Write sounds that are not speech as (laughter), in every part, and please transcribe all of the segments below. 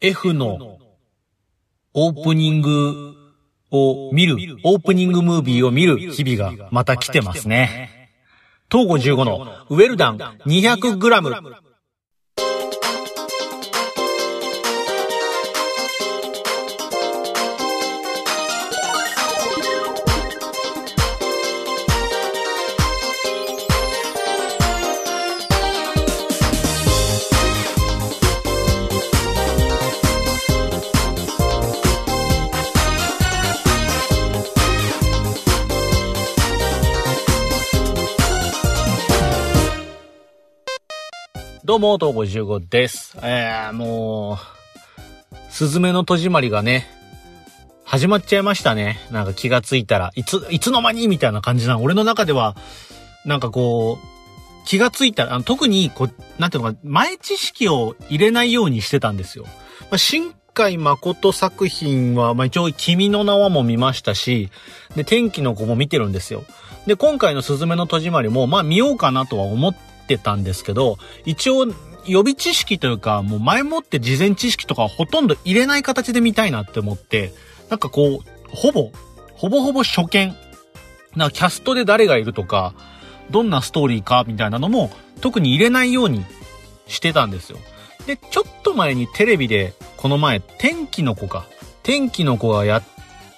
F のオープニングを見る、オープニングムービーを見る日々がまた来てますね。東郷15のウェルダン 200g。どうも、東郷15です。えー、もう、すずめの戸締まりがね、始まっちゃいましたね。なんか気がついたら、いつ、いつの間にみたいな感じなの。俺の中では、なんかこう、気がついたら、あの特に、こう、なんていうのか、前知識を入れないようにしてたんですよ。まあ、新海誠作品は、まあ、一応、君の名はも見ましたし、で、天気の子も見てるんですよ。で、今回のすずめの戸締まりも、まあ見ようかなとは思ってたんですけど、一応、予備知識というか、もう前もって事前知識とかほとんど入れない形で見たいなって思って、なんかこう、ほぼ、ほぼほぼ初見。なキャストで誰がいるとか、どんなストーリーかみたいなのも特に入れないようにしてたんですよ。で、ちょっと前にテレビで、この前、天気の子か。天気の子がやっ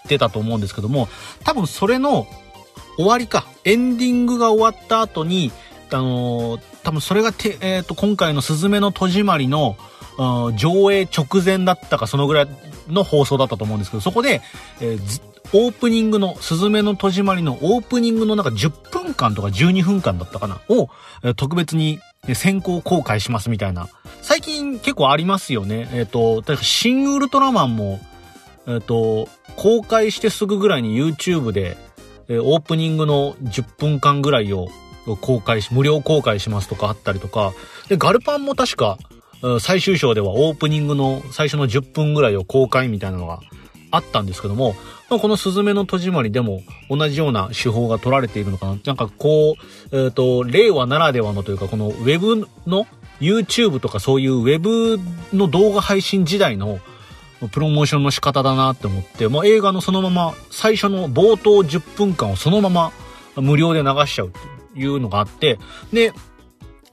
てたと思うんですけども、多分それの終わりか。エンディングが終わった後に、あのー多分それがて、えっ、と、今回のすずめの戸締まりの、うん上映直前だったか、そのぐらいの放送だったと思うんですけど、そこで、えーオープニングの、すずめの戸締まりのオープニングのなんか10分間とか12分間だったかな、を、特別に先行公開しますみたいな。最近結構ありますよね。えっ、と、確かシン・ウルトラマンも、えっ、と、公開してすぐぐらいに YouTube で、えーオープニングの10分間ぐらいを公開し、無料公開しますとかあったりとか、で、ガルパンも確か、最終章ではオープニングの最初の10分ぐらいを公開みたいなのがあったんですけども、ま、このスズメの戸締まりでも同じような手法が取られているのかな。なんかこう、えっ、と、令和ならではのというか、このウェブの YouTube とかそういうウェブの動画配信時代のプロモーションの仕方だなって思って、まあ、映画のそのまま最初の冒頭10分間をそのまま無料で流しちゃうういうのがあって、で、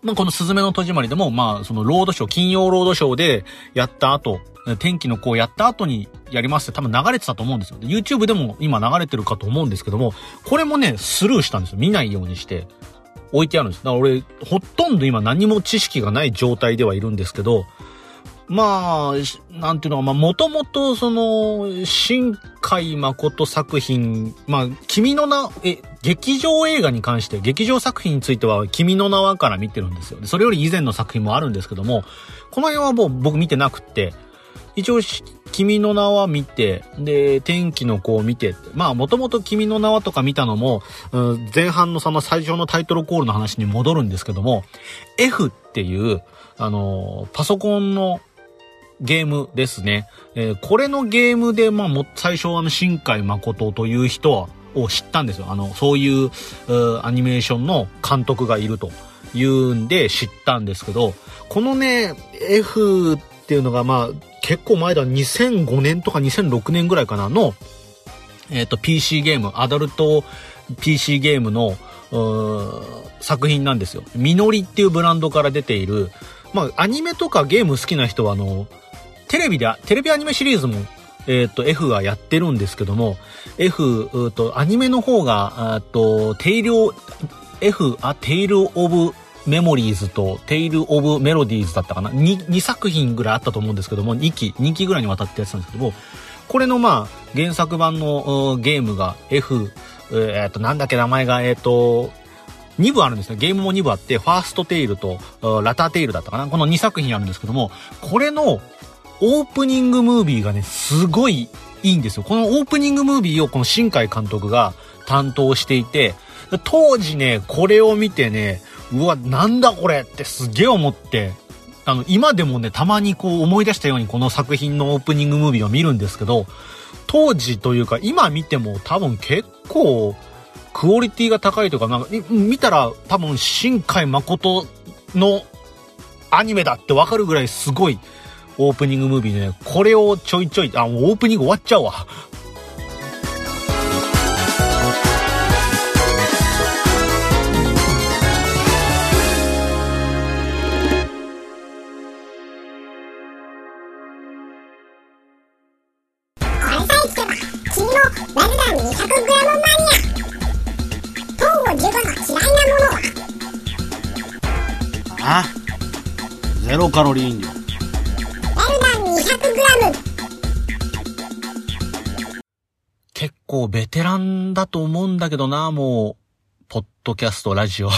まあ、このスズメの戸締まりでも、まあ、そのロードショー、金曜ロードショーでやった後、天気の子をやった後にやりますって多分流れてたと思うんですよ。YouTube でも今流れてるかと思うんですけども、これもね、スルーしたんですよ。見ないようにして。置いてあるんです。だから俺、ほとんど今何も知識がない状態ではいるんですけど、まあ、なんていうのか、まあ、もともと、その、新海誠作品、まあ、君の名、え、劇場映画に関して、劇場作品については、君の名はから見てるんですよ。それより以前の作品もあるんですけども、この辺はもう僕見てなくて、一応、君の名は見て、で、天気の子を見て、まあ、もともと君の名はとか見たのも、前半のその最初のタイトルコールの話に戻るんですけども、F っていう、あの、パソコンのゲームですね。えーこれのゲームで、まあ、も、最初はあの、新海誠という人は、を知ったんですよ。あの、そういう、アニメーションの監督がいるというんで知ったんですけど、このね、F っていうのが、まあ、結構前だ、2005年とか2006年ぐらいかなの、えっ、と、PC ゲーム、アダルト PC ゲームの、作品なんですよ。みのりっていうブランドから出ている、まあ、アニメとかゲーム好きな人は、あの、テレビで、テレビアニメシリーズも、えっ、と、F がやってるんですけども、F、と、アニメの方が、あと、テイルオ、F、あ、テイルオブメモリーズとテイルオブメロディーズだったかな 2, 2作品ぐらいあったと思うんですけども、2期、2期ぐらいにわたってやってたんですけども、これのまあ、原作版のゲームが F、えっ、と、なんだっけ名前が、えっ、と、2部あるんですね。ゲームも2部あって、ファーストテイルとラターテイルだったかな。この2作品あるんですけども、これのオープニングムービーがね、すごいいいんですよ。このオープニングムービーをこの新海監督が担当していて、当時ね、これを見てね、うわ、なんだこれってすげえ思って、あの、今でもね、たまにこう思い出したようにこの作品のオープニングムービーを見るんですけど、当時というか今見ても多分結構クオリティが高いというか、なんか見たら多分新海誠のアニメだってわかるぐらいすごいオープニングムービーでね、これをちょいちょい、あ、もうオープニング終わっちゃうわ。あゼロカロリー飲料構ベテランだと思うんだけどな、もう、ポッドキャスト、ラジオ。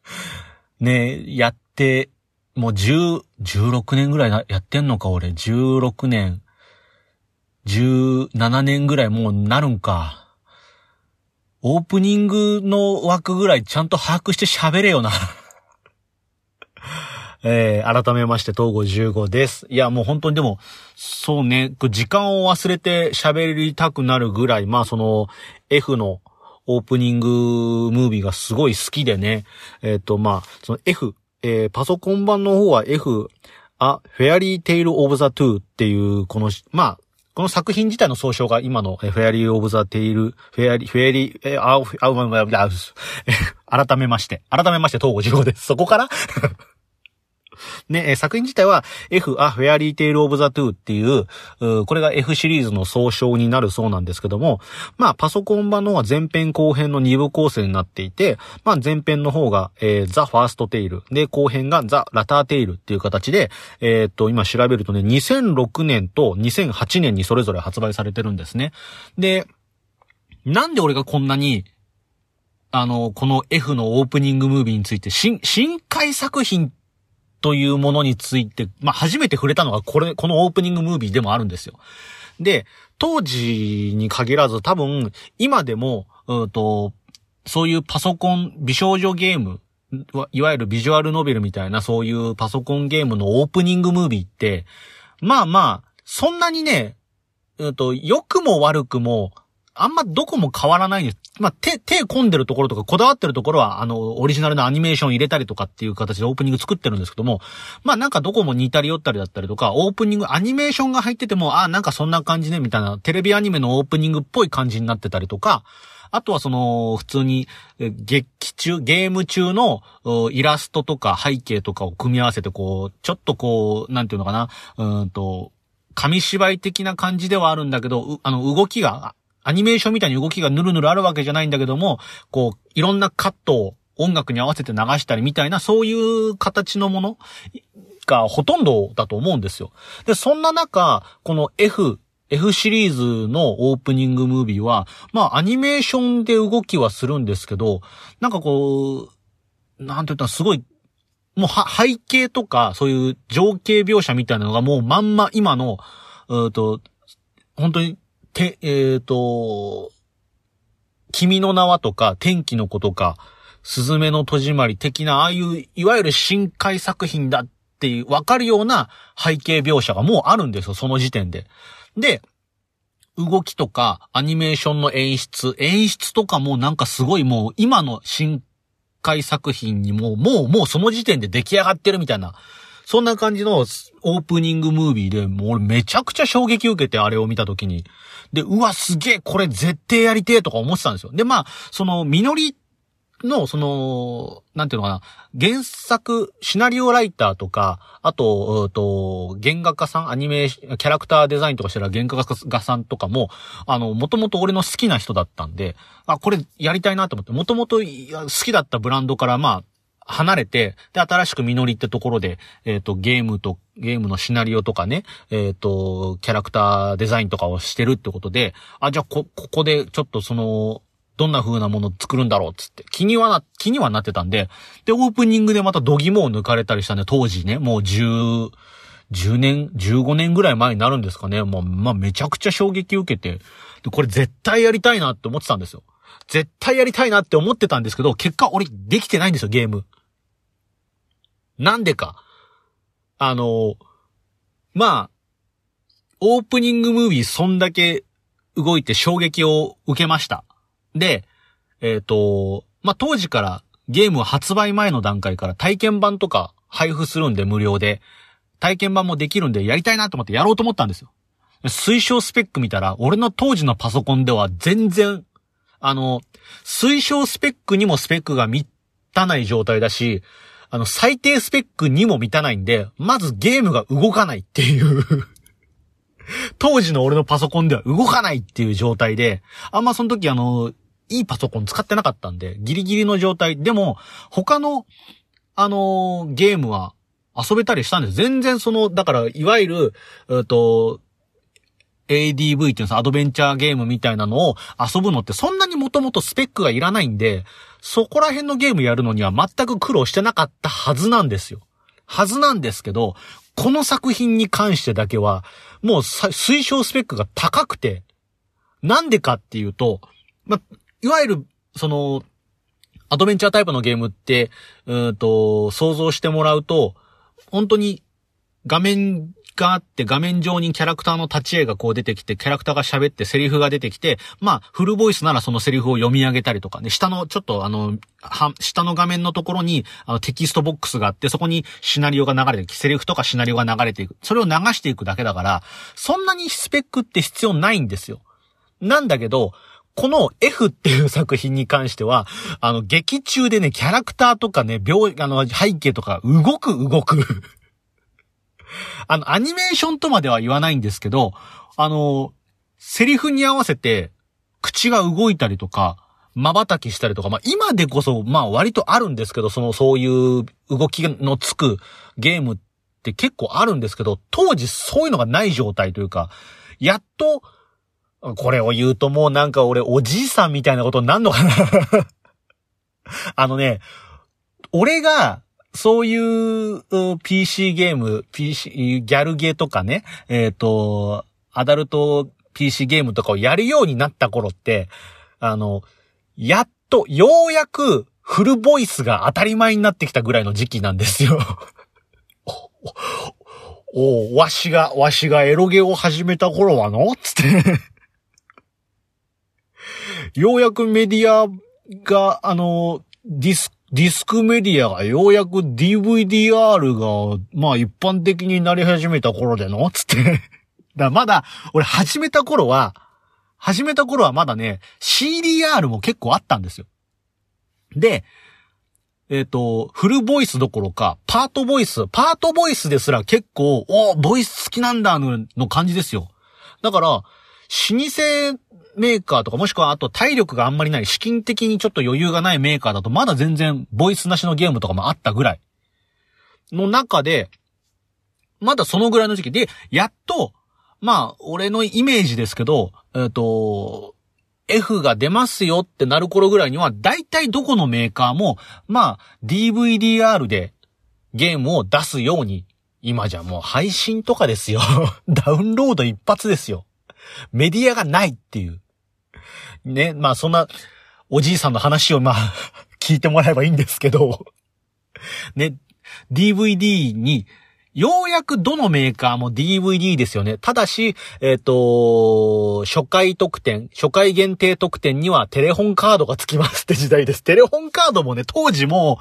(laughs) ねやって、もう10、16年ぐらいやってんのか、俺。16年、17年ぐらいもうなるんか。オープニングの枠ぐらいちゃんと把握して喋れよな。えー、改めまして、東郷15です。いや、もう本当にでも、そうね、時間を忘れて喋りたくなるぐらい、まあその、F のオープニングムービーがすごい好きでね、えっ、ー、と、まあ、その ef、えー、パソコン版の方は ef、a fairy tale of the two っていう、この、まあ、この作品自体の総称が今のフェアリーオブザテイル、フェアリー、フェアリー、え、あ、あ、あ、あ、改めまして、改めまして、東郷15です。そこから？ね、作品自体は F、A Fairy Tale of the Two っていう、うこれが F シリーズの総称になるそうなんですけども、まあ、パソコン版の方は前編後編の2部構成になっていて、まあ、前編の方が、えー、The First Tale で、後編が The Latter Tale っていう形で、えー、っと、今調べるとね、2006年と2008年にそれぞれ発売されてるんですね。で、なんで俺がこんなにあの、この F のオープニングムービーについて、新、新海作品というものについて、まあ、初めて触れたのがこれ、このオープニングムービーでもあるんですよ。で、当時に限らず多分、今でも、うんと、そういうパソコン、美少女ゲーム、いわゆるビジュアルノベルみたいなそういうパソコンゲームのオープニングムービーって、まあまあ、そんなにね、うんと、良くも悪くも、あんまどこも変わらないんです。まあ、手、手込んでるところとか、こだわってるところは、あの、オリジナルのアニメーション入れたりとかっていう形でオープニング作ってるんですけども、まあなんかどこも似たり寄ったりだったりとか、オープニング、アニメーションが入ってても、ああ、なんかそんな感じね、みたいな、テレビアニメのオープニングっぽい感じになってたりとか、あとはその、普通に、劇中、ゲーム中のイラストとか背景とかを組み合わせて、こう、ちょっとこう、なんていうのかな、うんと、紙芝居的な感じではあるんだけど、あの、動きがアニメーションみたいに動きがヌルヌルあるわけじゃないんだけども、こう、いろんなカットを音楽に合わせて流したりみたいな、そういう形のものがほとんどだと思うんですよ。で、そんな中、この F、F シリーズのオープニングムービーは、まあアニメーションで動きはするんですけど、なんかこう、なんて言ったらすごい、もう背景とか、そういう情景描写みたいなのがもうまんま今の、うーと、本当にて、えっ、ー、と、君の名はとか、天気の子とか、すずめの戸締まり的な、ああいう、いわゆる深海作品だっていう、わかるような背景描写がもうあるんですよ、その時点で。で、動きとか、アニメーションの演出、演出とかもなんかすごいもう、今の深海作品にも、もう、もうその時点で出来上がってるみたいな、そんな感じのオープニングムービーで、もう俺めちゃくちゃ衝撃受けて、あれを見たときに。で、うわ、すげえ、これ絶対やりてえとか思ってたんですよ。で、まあ、その、ミノリの、その、なんていうのかな、原作、シナリオライターとか、あと、うと、原画家さん、アニメキャラクターデザインとかしたら原画家さんとかも、あの、もともと俺の好きな人だったんで、あ、これやりたいなと思って、もともと好きだったブランドから、まあ、離れて、で、新しく実りってところで、えっ、ー、と、ゲームと、ゲームのシナリオとかね、えっ、ー、と、キャラクターデザインとかをしてるってことで、あ、じゃあ、こ、ここでちょっとその、どんな風なものを作るんだろうっつって、気にはな、気にはなってたんで、で、オープニングでまた度肝を抜かれたりしたんで、当時ね、もう10、10年、15年ぐらい前になるんですかね。もう、まあ、めちゃくちゃ衝撃受けて、で、これ絶対やりたいなって思ってたんですよ。絶対やりたいなって思ってたんですけど、結果俺できてないんですよ、ゲーム。なんでか。あの、まあ、オープニングムービーそんだけ動いて衝撃を受けました。で、えっ、ー、と、まあ、当時からゲーム発売前の段階から体験版とか配布するんで無料で。体験版もできるんでやりたいなと思ってやろうと思ったんですよ。推奨スペック見たら、俺の当時のパソコンでは全然、あの、推奨スペックにもスペックが満たない状態だし、あの、最低スペックにも満たないんで、まずゲームが動かないっていう (laughs) 当時の俺のパソコンでは動かないっていう状態で、あんまその時あの、いいパソコン使ってなかったんで、ギリギリの状態。でも、他の、あのー、ゲームは遊べたりしたんです。全然その、だから、いわゆる、えっと、ADV っていうんですアドベンチャーゲームみたいなのを遊ぶのってそんなにもともとスペックがいらないんで、そこら辺のゲームやるのには全く苦労してなかったはずなんですよ。はずなんですけど、この作品に関してだけは、もう推奨スペックが高くて、なんでかっていうと、ま、いわゆる、その、アドベンチャータイプのゲームって、うんと、想像してもらうと、本当に画面があって画面上にキャラクターの立ち絵がこう出てきて、キャラクターが喋ってセリフが出てきて、まあ、フルボイスならそのセリフを読み上げたりとかね、下のちょっとあの、は、下の画面のところにあのテキストボックスがあって、そこにシナリオが流れて、セリフとかシナリオが流れていく。それを流していくだけだから、そんなにスペックって必要ないんですよ。なんだけど、この F っていう作品に関しては、あの、劇中でね、キャラクターとかね、描、あの、背景とか動く動くあの、アニメーションとまでは言わないんですけど、あの、セリフに合わせて、口が動いたりとか、瞬きしたりとか、まあ今でこそ、まあ割とあるんですけど、その、そういう動きのつくゲームって結構あるんですけど、当時そういうのがない状態というか、やっと、これを言うともうなんか俺おじいさんみたいなことになんのかな。(laughs) あのね、俺がそういう PC ゲーム、PC、ギャルゲーとかね、えっ、ー、と、アダルト PC ゲームとかをやるようになった頃って、あの、やっと、ようやくフルボイスが当たり前になってきたぐらいの時期なんですよ。(laughs) お、お、わしが、わしがエロゲを始めた頃はの？つってようやくメディアが、あの、ディスディスクメディアがようやく DVDR が、まあ一般的になり始めた頃での？(laughs) つってだまだ、俺始めた頃は、始めた頃はまだね、CDR も結構あったんですよ。で、えっ、ー、と、フルボイスどころか、パートボイス、パートボイスですら結構、おボイス好きなんだの、の感じですよ。だから、老舗メーカーとか、もしくはあと体力があんまりない、資金的にちょっと余裕がないメーカーだと、まだ全然ボイスなしのゲームとかもあったぐらい。の中で、まだそのぐらいの時期で、やっと、まあ、俺のイメージですけど、えっ、ー、と、F が出ますよってなる頃ぐらいには、大体どこのメーカーも、まあ、DVDR でゲームを出すように、今じゃもう配信とかですよ。(laughs) ダウンロード一発ですよ。メディアがないっていう。ね、まあそんな、おじいさんの話をまあ、(laughs) 聞いてもらえばいいんですけど、ね、DVD に、ようやくどのメーカーも DVD ですよね。ただし、えっ、ー、と、初回特典、初回限定特典にはテレホンカードが付きますって時代です。テレホンカードもね、当時も、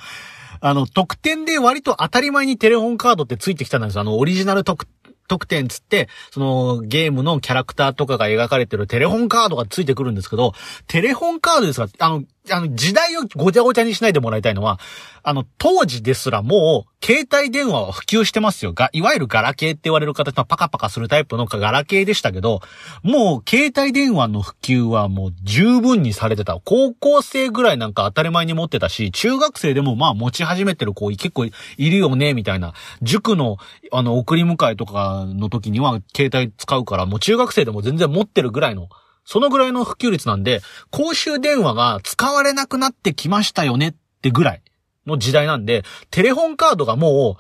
あの、特典で割と当たり前にテレホンカードって付いてきたんですあの、オリジナル特特典つって、そのゲームのキャラクターとかが描かれてるテレホンカードがついてくるんですけど、テレホンカードですか、あの、あの、時代をごちゃごちゃにしないでもらいたいのは、あの、当時ですらもう、携帯電話は普及してますよ。が、いわゆるガラケーって言われる形のパカパカするタイプのガラケーでしたけど、もう、携帯電話の普及はもう十分にされてた。高校生ぐらいなんか当たり前に持ってたし、中学生でもまあ持ち始めてる子結構いるよね、みたいな。塾の、あの、送り迎えとかの時には携帯使うから、もう中学生でも全然持ってるぐらいのそのぐらいの普及率なんで、公衆電話が使われなくなってきましたよねってぐらいの時代なんで、テレホンカードがも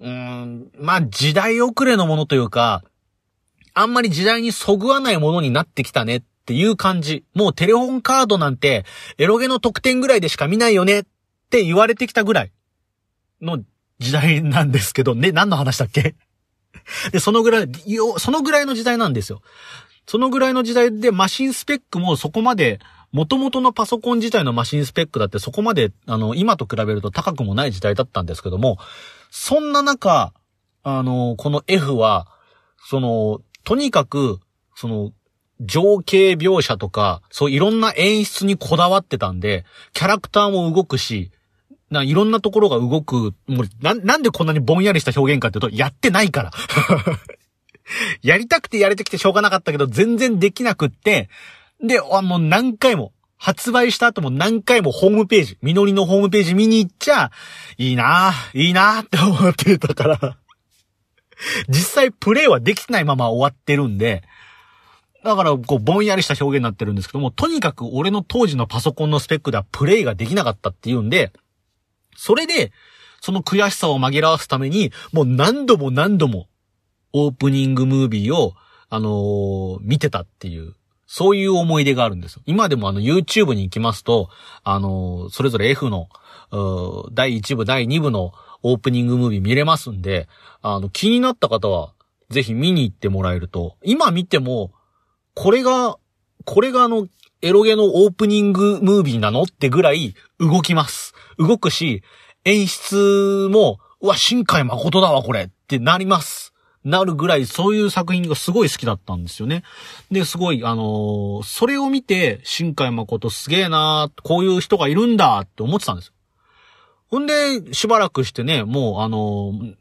う、うーん、まあ時代遅れのものというか、あんまり時代にそぐわないものになってきたねっていう感じ。もうテレホンカードなんて、エロゲの特典ぐらいでしか見ないよねって言われてきたぐらいの時代なんですけど、ね、何の話だっけ？で、そのぐらい、そのぐらいの時代なんですよ。そのぐらいの時代でマシンスペックもそこまで、元々のパソコン自体のマシンスペックだってそこまで、あの、今と比べると高くもない時代だったんですけども、そんな中、あの、この F は、その、とにかく、その、情景描写とか、そういろんな演出にこだわってたんで、キャラクターも動くし、ないろんなところが動く、もうな、なんでこんなにぼんやりした表現かっていうと、やってないから。やりたくてやれてきてしょうがなかったけど、全然できなくって、で、あもう何回も、発売した後も何回もホームページ、みのりのホームページ見に行っちゃ、いいなぁ、いいなぁって思ってたから。実際プレイはできてないまま終わってるんで、だから、こう、ぼんやりした表現になってるんですけども、とにかく俺の当時のパソコンのスペックではプレイができなかったっていうんで、それで、その悔しさを紛らわすために、もう何度も何度も、オープニングムービーを、あのー、見てたっていう、そういう思い出があるんですよ。今でもあの YouTube に行きますと、あのー、それぞれ F の、第1部、第2部のオープニングムービー見れますんで、あの、気になった方は、ぜひ見に行ってもらえると、今見ても、これが、これがあの、エロゲのオープニングムービーなのってぐらい動きます。動くし、演出も、うわ、新海誠だわ、これってなります。なるぐらい、そういう作品がすごい好きだったんですよね。で、すごい、あのー、それを見て、新海誠すげえなこういう人がいるんだって思ってたんですよ。ほんで、しばらくしてね、もう、あのー、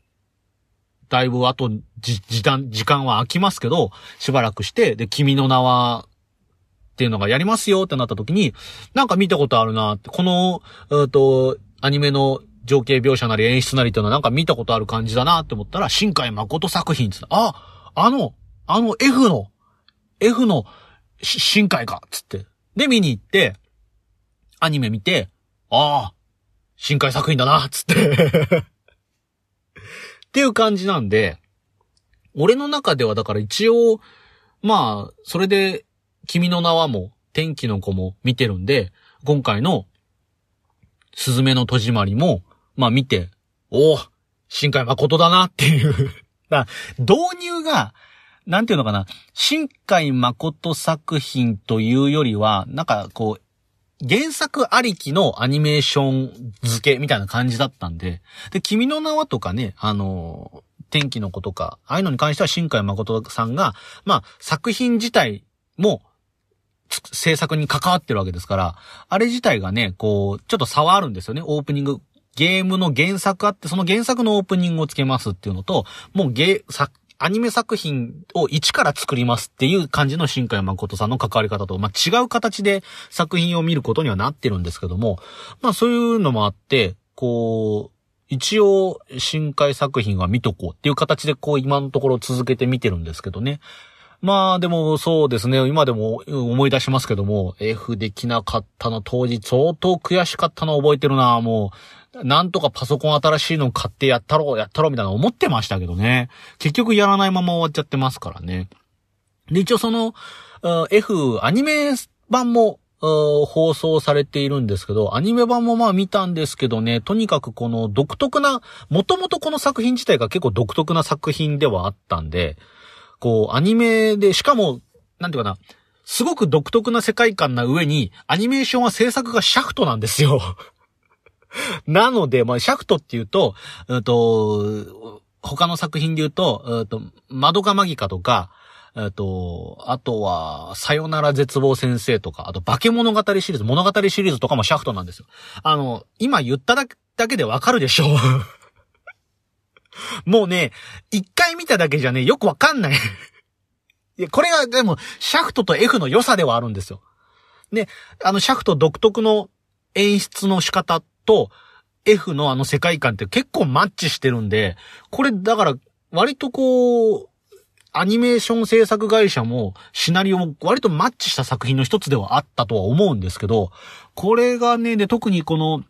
だいぶ後、じ、時間、時間は空きますけど、しばらくして、で、君の名は、っていうのがやりますよってなった時に、なんか見たことあるなって、この、えっと、アニメの情景描写なり演出なりっていうのはなんか見たことある感じだなって思ったら、新海誠作品つって、あ、あの、あの F の、F の新海かつって。で、見に行って、アニメ見て、ああ、新海作品だなつって (laughs) っていう感じなんで、俺の中ではだから一応、まあ、それで君の名はも、天気の子も見てるんで、今回の、すずめの戸締まりも、まあ見て、おお新海誠だなっていう (laughs) だ導入が、なんていうのかな、新海誠作品というよりは、なんかこう、原作ありきのアニメーション付けみたいな感じだったんで、で、君の名はとかね、あの、天気の子とか、ああいうのに関しては新海誠さんが、まあ、作品自体も制作に関わってるわけですから、あれ自体がね、こう、ちょっと差はあるんですよね。オープニング。ゲームの原作あって、その原作のオープニングをつけますっていうのと、もうゲー、さ、アニメ作品を一から作りますっていう感じの新海誠さんの関わり方と、まあ、違う形で作品を見ることにはなってるんですけども、まあそういうのもあって、こう、一応、新海作品は見とこうっていう形でこう今のところ続けて見てるんですけどね。まあでもそうですね、今でも思い出しますけども、F できなかったの当時相当悔しかったの覚えてるな、もう。なんとかパソコン新しいの買ってやったろう、やったろうみたいな思ってましたけどね。結局やらないまま終わっちゃってますからね。で、一応その、F アニメ版も放送されているんですけど、アニメ版もまあ見たんですけどね、とにかくこの独特な、もともとこの作品自体が結構独特な作品ではあったんで、こう、アニメで、しかも、なんていうかな、すごく独特な世界観な上に、アニメーションは制作がシャフトなんですよ (laughs) なので、まあ、シャフトっていうと、うんと、他の作品で言うと、うんと、窓かマギカとか、えっと、あとは、さよなら絶望先生とか、あと、化け物語シリーズ、物語シリーズとかもシャフトなんですよ。あの、今言っただけでわかるでしょう (laughs) もうね、一回見ただけじゃね、よくわかんないいや、これがでも、シャフトと F の良さではあるんですよ。で、あの、シャフト独特の演出の仕方と、F のあの世界観って結構マッチしてるんで、これだから割とこう、アニメーション制作会社もシナリオも割とマッチした作品の一つではあったとは思うんですけど、これがね、で、特にこの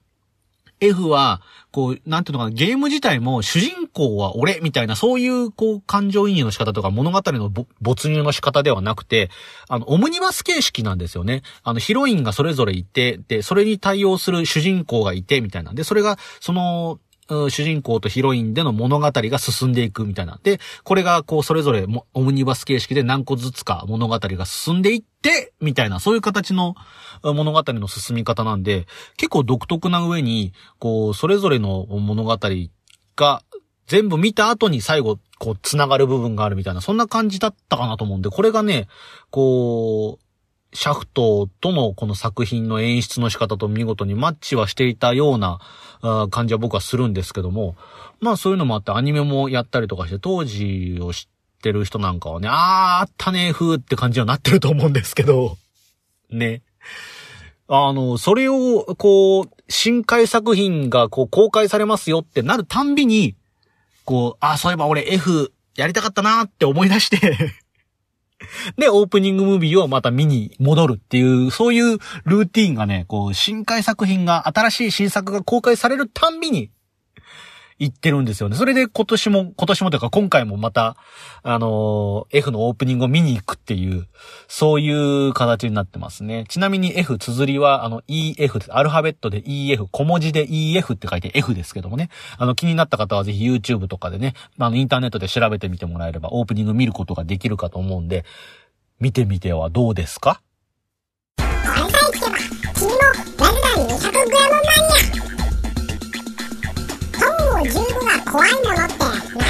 F は、こう、なんていうのかな、ゲーム自体も主人公は俺みたいな、そういう、こう、感情移入の仕方とか物語の没入の仕方ではなくて、あの、オムニバス形式なんですよね。あの、ヒロインがそれぞれいて、で、それに対応する主人公がいて、みたいな。で、それが、その、主人公とヒロインでの物語が進んでいくみたいな。で、これがこうそれぞれオムニバス形式で何個ずつか物語が進んでいって、みたいな、そういう形の物語の進み方なんで、結構独特な上に、こう、それぞれの物語が全部見た後に最後、こう、繋がる部分があるみたいな、そんな感じだったかなと思うんで、これがね、こう、シャフトとのこの作品の演出の仕方と見事にマッチはしていたような感じは僕はするんですけども、まあそういうのもあってアニメもやったりとかして、当時を知ってる人なんかはね、あー、あったね、風って感じにはなってると思うんですけど、(laughs) ね。あの、それを、こう、深海作品がこう公開されますよってなるたんびに、こう、あ、そういえば俺 F やりたかったなって思い出して。で、オープニングムービーをまた見に戻るっていう、そういうルーティンがね、こう、新海作品が、新しい新作が公開されるたんびに、言ってるんですよね。それで今年も、今年もというか今回もまた、あのー、F のオープニングを見に行くっていう、そういう形になってますね。ちなみに F、綴りは、あの EF です。アルファベットで EF、小文字で EF って書いて F ですけどもね。あの、気になった方はぜひ YouTube とかでね、あの、インターネットで調べてみてもらえれば、オープニング見ることができるかと思うんで、見てみてはどうですか？怖いものって何？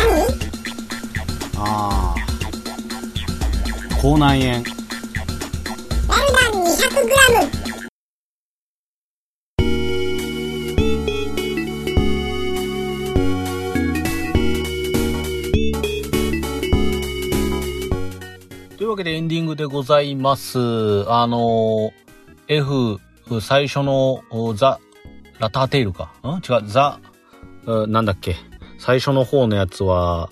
ああ口内炎ダルダン 200g というわけでエンディングでございます。あの、F、最初のザ・ラターテイルか。ん？違う、ザ・なんだっけ？最初の方のやつは、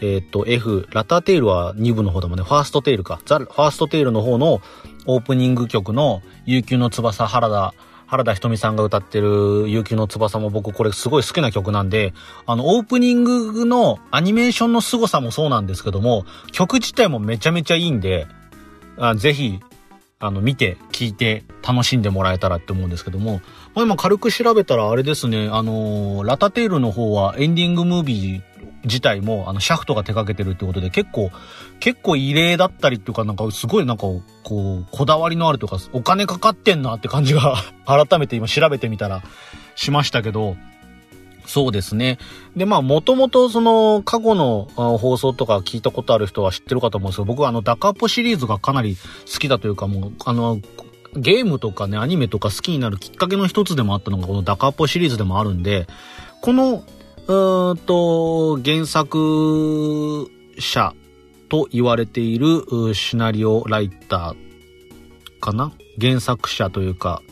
えっ、と、F、ラターテイルは2部の方だもんね。ファーストテイルか。ザ・ファーストテイルの方のオープニング曲の悠久の翼原田、原田ひとみさんが歌ってる悠久の翼も僕これすごい好きな曲なんで、あの、オープニングのアニメーションの凄さもそうなんですけども、曲自体もめちゃめちゃいいんで、あぜひ、あの、見て、聞いて、楽しんでもらえたらって思うんですけども、まあ、今軽く調べたらあれですね、あのー、ラタテールの方はエンディングムービー自体も、あの、シャフトが手掛けてるってことで結構、結構異例だったりっていうか、なんかすごいなんか、こう、こだわりのあるというか、お金かかってんなって感じが (laughs) 改めて今調べてみたらしましたけど、そうですね。で、まあ、もともとその、過去の放送とか聞いたことある人は知ってるかと思うんですけど、僕はあの、ダカポシリーズがかなり好きだというか、もう、あの、ゲームとかね、アニメとか好きになるきっかけの一つでもあったのが、このダカポシリーズでもあるんで、この、うーんと、原作者と言われているシナリオライターかな？原作者というか、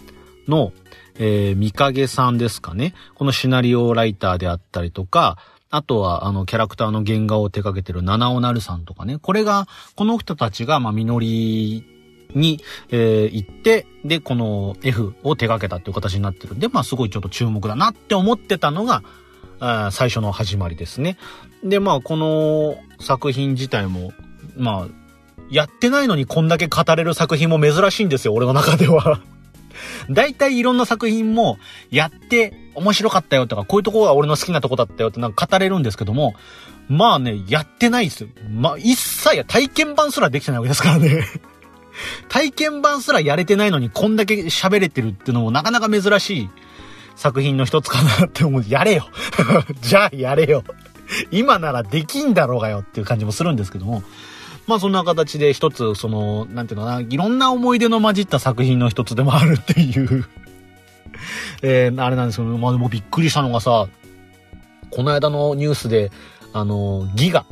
の、えー、三影さんですかね？このシナリオライターであったりとか、あとは、あの、キャラクターの原画を手掛けてる七尾なるさんとかね。これが、この人たちが、まあ、みのりに、えー、行って、で、この F を手掛けたっていう形になってるんで、まあ、すごいちょっと注目だなって思ってたのが、あ最初の始まりですね。で、まあ、この作品自体も、まあ、やってないのにこんだけ語れる作品も珍しいんですよ、俺の中では (laughs) 大体いろんな作品もやって面白かったよとか、こういうとこが俺の好きなとこだったよってなんか語れるんですけども、まあね、やってないですよ。まあ、一切体験版すらできてないわけですからね体験版すらやれてないのにこんだけ喋れてるってのもなかなか珍しい作品の一つかなって思う。やれよ (laughs) じゃあやれよ今ならできんだろうがよっていう感じもするんですけども。まあそんな形で一つ、その、なんていうのかな、いろんな思い出の混じった作品の一つでもあるっていう (laughs) えー、あれなんですけど、まあでもびっくりしたのがさ、この間のニュースで、あの、ギガ。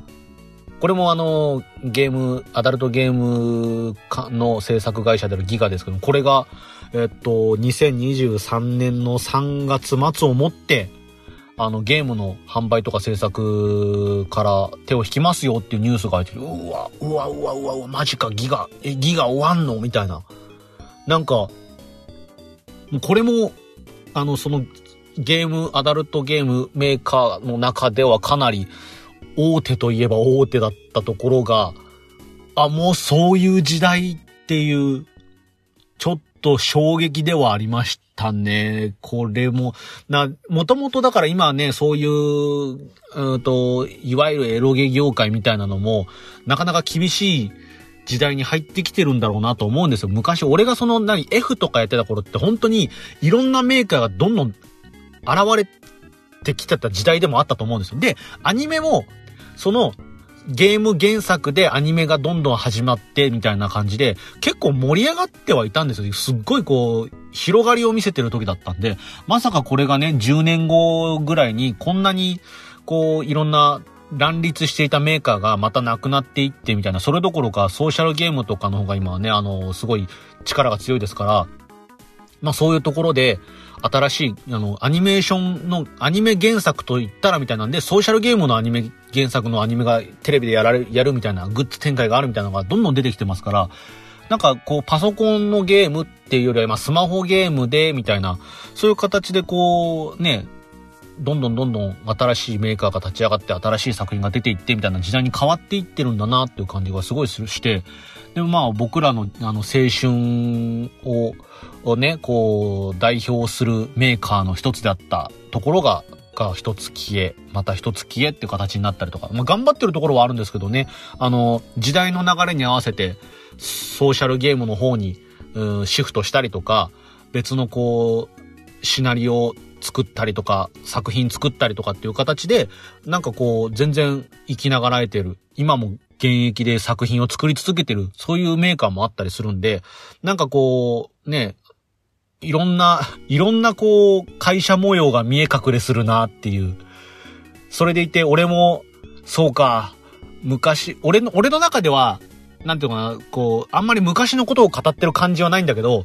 これもあの、ゲーム、アダルトゲームの制作会社であるギガですけど、これが、えっと、2023年の3月末をもって、あの、ゲームの販売とか制作から手を引きますよっていうニュースが入ってる。うわ、うわ、うわ、うわ、うわ、マジか、ギガ、え、ギガ終わんの？みたいな。なんか、これも、あの、その、ゲーム、アダルトゲームメーカーの中ではかなり大手といえば大手だったところが、あ、もうそういう時代っていう、ちょっと衝撃ではありましたね。これも、な、もともとだから今ね、そういう、うんと、いわゆるエロゲ業界みたいなのも、なかなか厳しい時代に入ってきてるんだろうなと思うんですよ。昔、俺がその何、F とかやってた頃って本当にいろんなメーカーがどんどん現れてきてた時代でもあったと思うんですよ。で、アニメも、その、ゲーム原作でアニメがどんどん始まってみたいな感じで、結構盛り上がってはいたんですよ。すっごいこう、広がりを見せてる時だったんで、まさかこれがね、10年後ぐらいにこんなに、こう、いろんな乱立していたメーカーがまたなくなっていってみたいな、それどころかソーシャルゲームとかの方が今はね、あの、すごい力が強いですから、まあそういうところで、新しい、あの、アニメーションの、アニメ原作と言ったらみたいなんで、ソーシャルゲームのアニメ原作のアニメがテレビでやられ、やるみたいなグッズ展開があるみたいなのがどんどん出てきてますから、なんかこうパソコンのゲームっていうよりは、まあスマホゲームで、みたいな、そういう形でこう、ね、どんどんどんどん新しいメーカーが立ち上がって新しい作品が出ていってみたいな時代に変わっていってるんだなっていう感じがすごいして、でもまあ僕らのあの青春を、をね、こう代表するメーカーの一つであったところが、一つ消え、また一つ消えっていう形になったりとか、まあ頑張ってるところはあるんですけどね、あの、時代の流れに合わせて、ソーシャルゲームの方に、う、シフトしたりとか、別のこう、シナリオ作ったりとか、作品作ったりとかっていう形で、なんかこう、全然生きながらえてる。今も現役で作品を作り続けてる。そういうメーカーもあったりするんで、なんかこう、ね、いろんな、いろんなこう、会社模様が見え隠れするなっていう。それでいて、俺も、そうか、昔、俺の、俺の中では、なんていうかな、こう、あんまり昔のことを語ってる感じはないんだけど、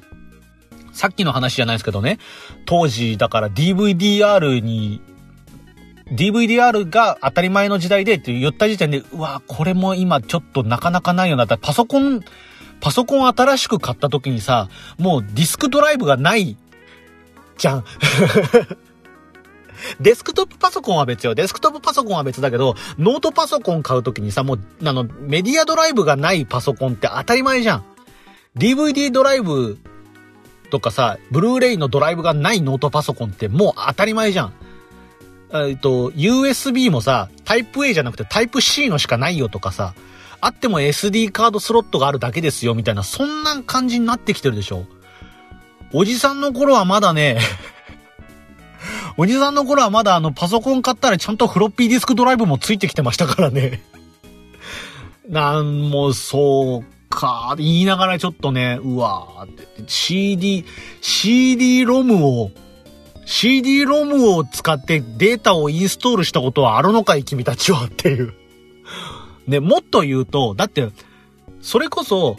さっきの話じゃないですけどね、当時、だから DVDR に、DVDR が当たり前の時代でって言った時点で、うわ、これも今ちょっとなかなかないよな。だパソコン、パソコン新しく買った時にさ、もうディスクドライブがないじゃん。(laughs) デスクトップパソコンは別よ。デスクトップパソコンは別だけど、ノートパソコン買うときにさ、もう、あの、メディアドライブがないパソコンって当たり前じゃん。DVD ドライブとかさ、ブルーレイのドライブがないノートパソコンってもう当たり前じゃん。えっと、USB もさ、タイプ A じゃなくてタイプ C のしかないよとかさ、あっても SD カードスロットがあるだけですよみたいな、そんな感じになってきてるでしょ。おじさんの頃はまだね (laughs) おじさんの頃はまだあのパソコン買ったらちゃんとフロッピーディスクドライブもついてきてましたからねなんもそうか、言いながらちょっとね、うわーって、CD、CD ロムを、CD ロムを使ってデータをインストールしたことはあるのかい君たちはっていう。ね、もっと言うと、だって、それこそ、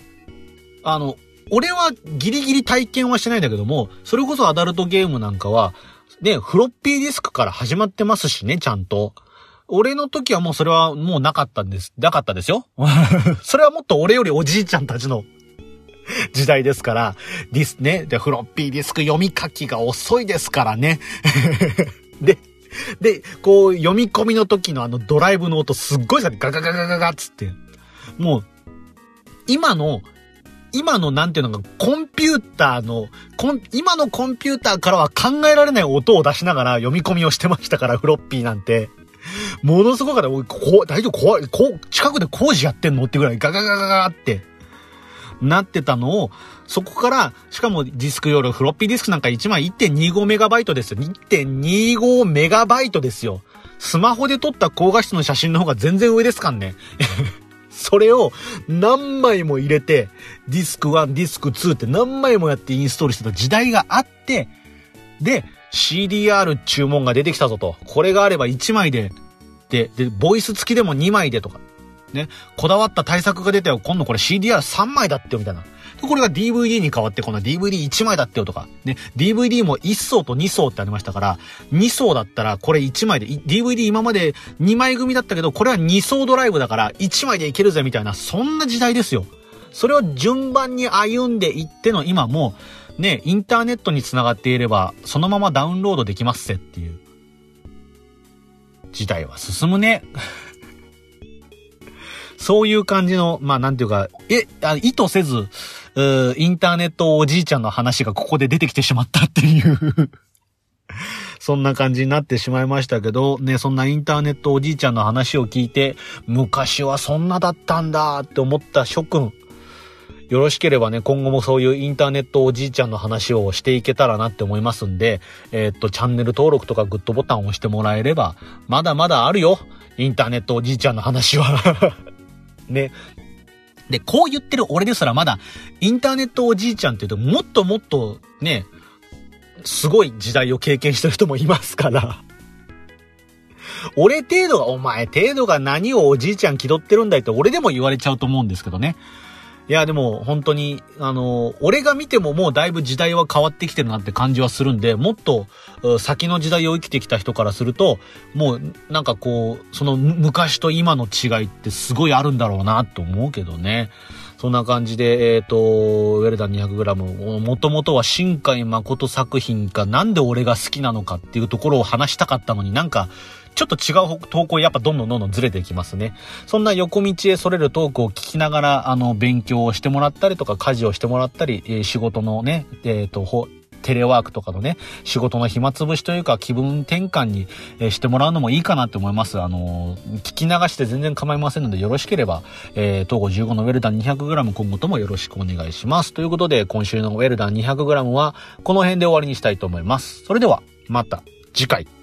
あの、俺はギリギリ体験はしてないんだけども、それこそアダルトゲームなんかは、ね、フロッピーディスクから始まってますしね、ちゃんと。俺の時はもうそれはもうなかったんです。なかったですよ。(laughs) それはもっと俺よりおじいちゃんたちの時代ですから、ディスね、で、フロッピーディスク読み書きが遅いですからね。(laughs) で、で、こう読み込みの時のあのドライブの音すっごいさ、ガガガガガガつって。もう、今の、今のなんていうのか、コンピューターの、今のコンピューターからは考えられない音を出しながら読み込みをしてましたから、フロッピーなんて。ものすごかった。こ大丈夫？怖い。こう近くで工事やってんの？ってぐらいガガガガガって、なってたのを、そこから、しかもディスク容量、フロッピーディスクなんか1枚1.25メガバイトですよ。1.25メガバイトですよ。スマホで撮った高画質の写真の方が全然上ですかんね。(laughs) それを何枚も入れて、ディスク1、ディスク2って何枚もやってインストールしてた時代があって、で、CDR 注文が出てきたぞと。これがあれば1枚で、で、で、ボイス付きでも2枚でとか。ね。こだわった対策が出たよ。今度これ CDR3 枚だってよ、みたいな。これが DVD に変わって、この DVD1 枚だってよとか。ね。DVD も1層と2層ってありましたから、2層だったらこれ1枚で、DVD 今まで2枚組だったけど、これは2層ドライブだから1枚でいけるぜ、みたいな、そんな時代ですよ。それを順番に歩んでいっての今もね、インターネットにつながっていれば、そのままダウンロードできますせっていう。時代は進むね。(laughs) そういう感じの、まあなんていうか、え、あ意図せず、インターネットおじいちゃんの話がここで出てきてしまったっていう (laughs) そんな感じになってしまいましたけど、ね、そんなインターネットおじいちゃんの話を聞いて、昔はそんなだったんだって思った諸君、よろしければね、今後もそういうインターネットおじいちゃんの話をしていけたらなって思いますんで、えー、っと、チャンネル登録とかグッドボタンを押してもらえれば、まだまだあるよインターネットおじいちゃんの話は (laughs) ね。で、こう言ってる俺ですらまだ、インターネットおじいちゃんって言うと、もっともっとね、すごい時代を経験してる人もいますから俺程度が、お前程度が何をおじいちゃん気取ってるんだいって俺でも言われちゃうと思うんですけどね。いや、でも本当に、あの、俺が見てももうだいぶ時代は変わってきてるなって感じはするんで、もっと先の時代を生きてきた人からすると、もうなんかこう、その昔と今の違いってすごいあるんだろうなと思うけどね。そんな感じで、えっ、ー、と、ウェルダン 200g、もともとは新海誠作品か、なんで俺が好きなのかっていうところを話したかったのになんか、ちょっと違う投稿やっぱどんどんどんどんずれていきますね。そんな横道へそれるトークを聞きながら、あの、勉強をしてもらったりとか、家事をしてもらったり、えー、仕事のね、えっ、ー、と、テレワークとかのね、仕事の暇つぶしというか気分転換に、えしてもらうのもいいかなって思います。あの聞き流して全然構いませんのでよろしければ、えー、東郷15のウェルダン 200g 今後ともよろしくお願いします。ということで、今週のウェルダン 200g はこの辺で終わりにしたいと思います。それでは、また次回。